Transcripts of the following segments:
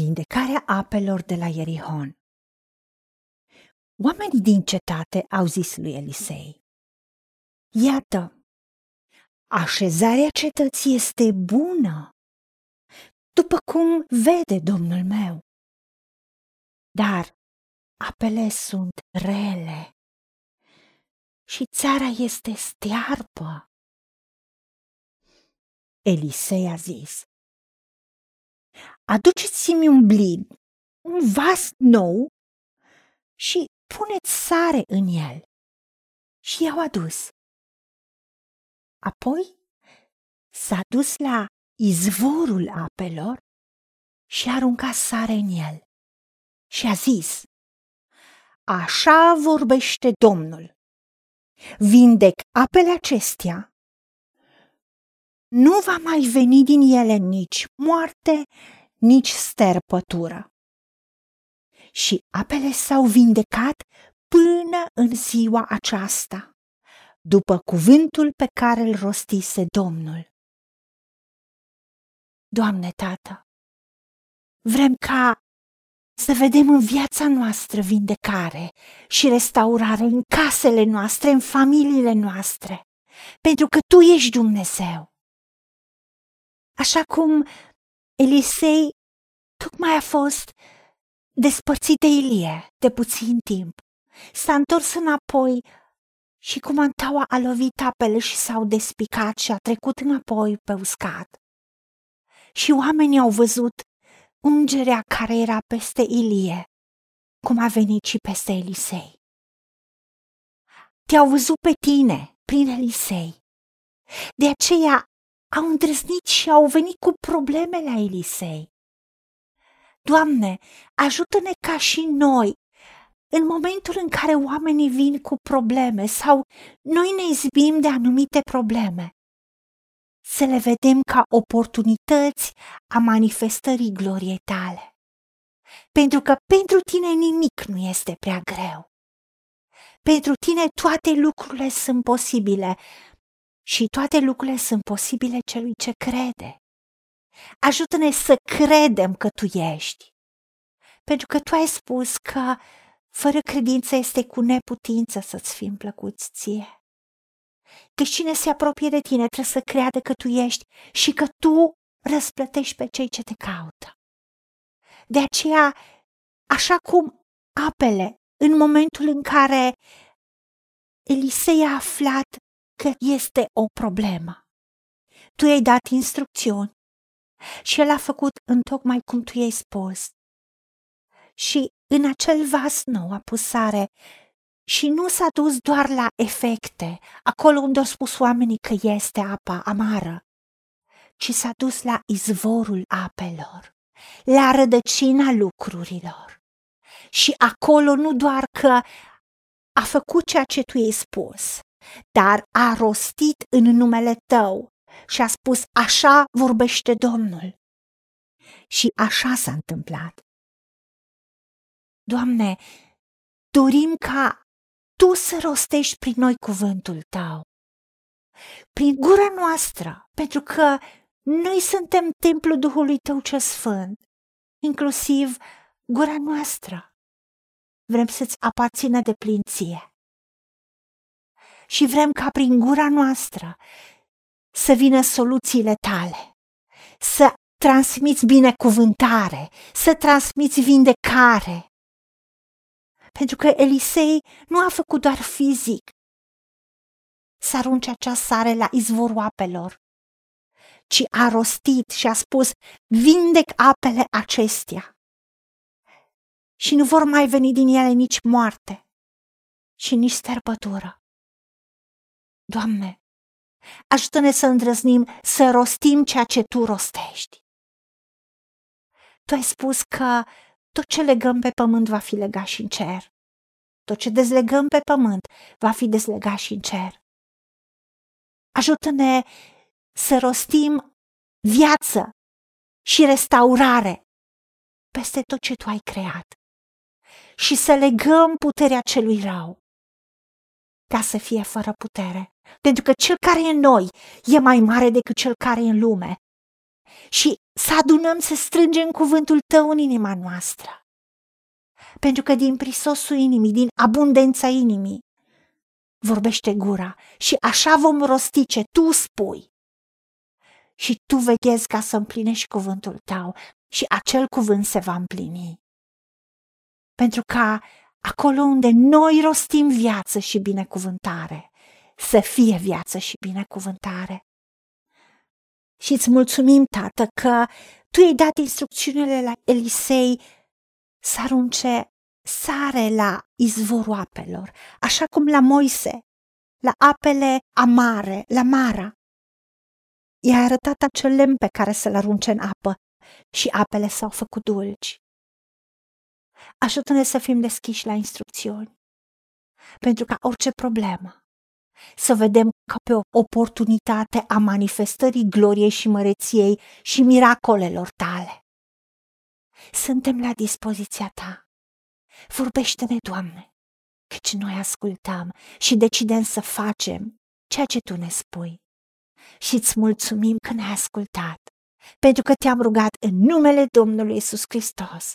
Vindecarea apelor de la Ierihon Oamenii din cetate au zis lui Elisei, Iată, așezarea cetății este bună, după cum vede domnul meu. Dar apele sunt rele și țara este stearpă. Elisei a zis, aduceți-mi un blid, un vas nou și puneți sare în el. Și i-au adus. Apoi s-a dus la izvorul apelor și a aruncat sare în el. Și a zis, Așa vorbește Domnul. Vindec apele acestea nu va mai veni din ele nici moarte, nici sterpătură. Și apele s-au vindecat până în ziua aceasta, după cuvântul pe care îl rostise Domnul. Doamne, Tată, vrem ca să vedem în viața noastră vindecare și restaurare în casele noastre, în familiile noastre, pentru că Tu ești Dumnezeu. Așa cum Elisei tocmai a fost despărțit de Ilie de puțin timp. S-a întors înapoi și cu mantaua a lovit apele și s-au despicat și a trecut înapoi pe uscat. Și oamenii au văzut ungerea care era peste Ilie, cum a venit și peste Elisei. Te-au văzut pe tine prin Elisei. De aceea au îndrăznit și au venit cu probleme la Elisei. Doamne, ajută-ne ca și noi, în momentul în care oamenii vin cu probleme sau noi ne izbim de anumite probleme, să le vedem ca oportunități a manifestării gloriei tale. Pentru că pentru tine nimic nu este prea greu. Pentru tine toate lucrurile sunt posibile și toate lucrurile sunt posibile celui ce crede. Ajută-ne să credem că tu ești. Pentru că tu ai spus că fără credință este cu neputință să-ți fim plăcuți ție. Deci cine se apropie de tine trebuie să creadă că tu ești și că tu răsplătești pe cei ce te caută. De aceea, așa cum apele, în momentul în care Elisei a aflat că este o problemă, tu i-ai dat instrucțiuni și el a făcut în tocmai cum tu i-ai spus. Și în acel vas nou a pus sare și nu s-a dus doar la efecte, acolo unde au spus oamenii că este apa amară, ci s-a dus la izvorul apelor, la rădăcina lucrurilor. Și acolo nu doar că a făcut ceea ce tu i-ai spus, dar a rostit în numele tău și a spus, așa vorbește Domnul. Și așa s-a întâmplat. Doamne, dorim ca Tu să rostești prin noi cuvântul Tău, prin gura noastră, pentru că noi suntem templul Duhului Tău ce Sfânt, inclusiv gura noastră. Vrem să-ți aparțină de plinție. Și vrem ca prin gura noastră să vină soluțiile tale, să transmiți binecuvântare, să transmiți vindecare. Pentru că Elisei nu a făcut doar fizic să arunce acea sare la izvorul apelor, ci a rostit și a spus, vindec apele acestea. Și nu vor mai veni din ele nici moarte și nici sterbătură. Doamne, Ajută-ne să îndrăznim să rostim ceea ce tu rostești. Tu ai spus că tot ce legăm pe pământ va fi legat și în cer. Tot ce dezlegăm pe pământ va fi dezlegat și în cer. Ajută-ne să rostim viață și restaurare peste tot ce tu ai creat și să legăm puterea celui rău ca să fie fără putere pentru că cel care e în noi e mai mare decât cel care e în lume. Și să adunăm, să strângem cuvântul tău în inima noastră. Pentru că din prisosul inimii, din abundența inimii, vorbește gura și așa vom rosti ce tu spui. Și tu veghezi ca să împlinești cuvântul tău și acel cuvânt se va împlini. Pentru ca acolo unde noi rostim viață și binecuvântare, să fie viață și binecuvântare. Și îți mulțumim, Tată, că tu ai dat instrucțiunile la Elisei să arunce sare la izvorul apelor, așa cum la Moise, la apele amare, la Mara. I-a arătat acel lemn pe care să-l arunce în apă și apele s-au făcut dulci. Ajută-ne să fim deschiși la instrucțiuni, pentru ca orice problemă să vedem ca pe o oportunitate a manifestării gloriei și măreției și miracolelor tale. Suntem la dispoziția ta. Vorbește-ne, Doamne, căci noi ascultăm și decidem să facem ceea ce Tu ne spui. Și îți mulțumim că ne-ai ascultat, pentru că te-am rugat în numele Domnului Isus Hristos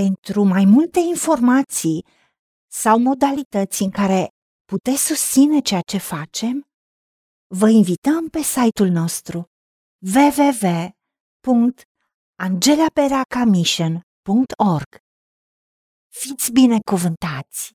pentru mai multe informații sau modalități în care puteți susține ceea ce facem, vă invităm pe site-ul nostru www.angelaperacamission.org. Fiți binecuvântați!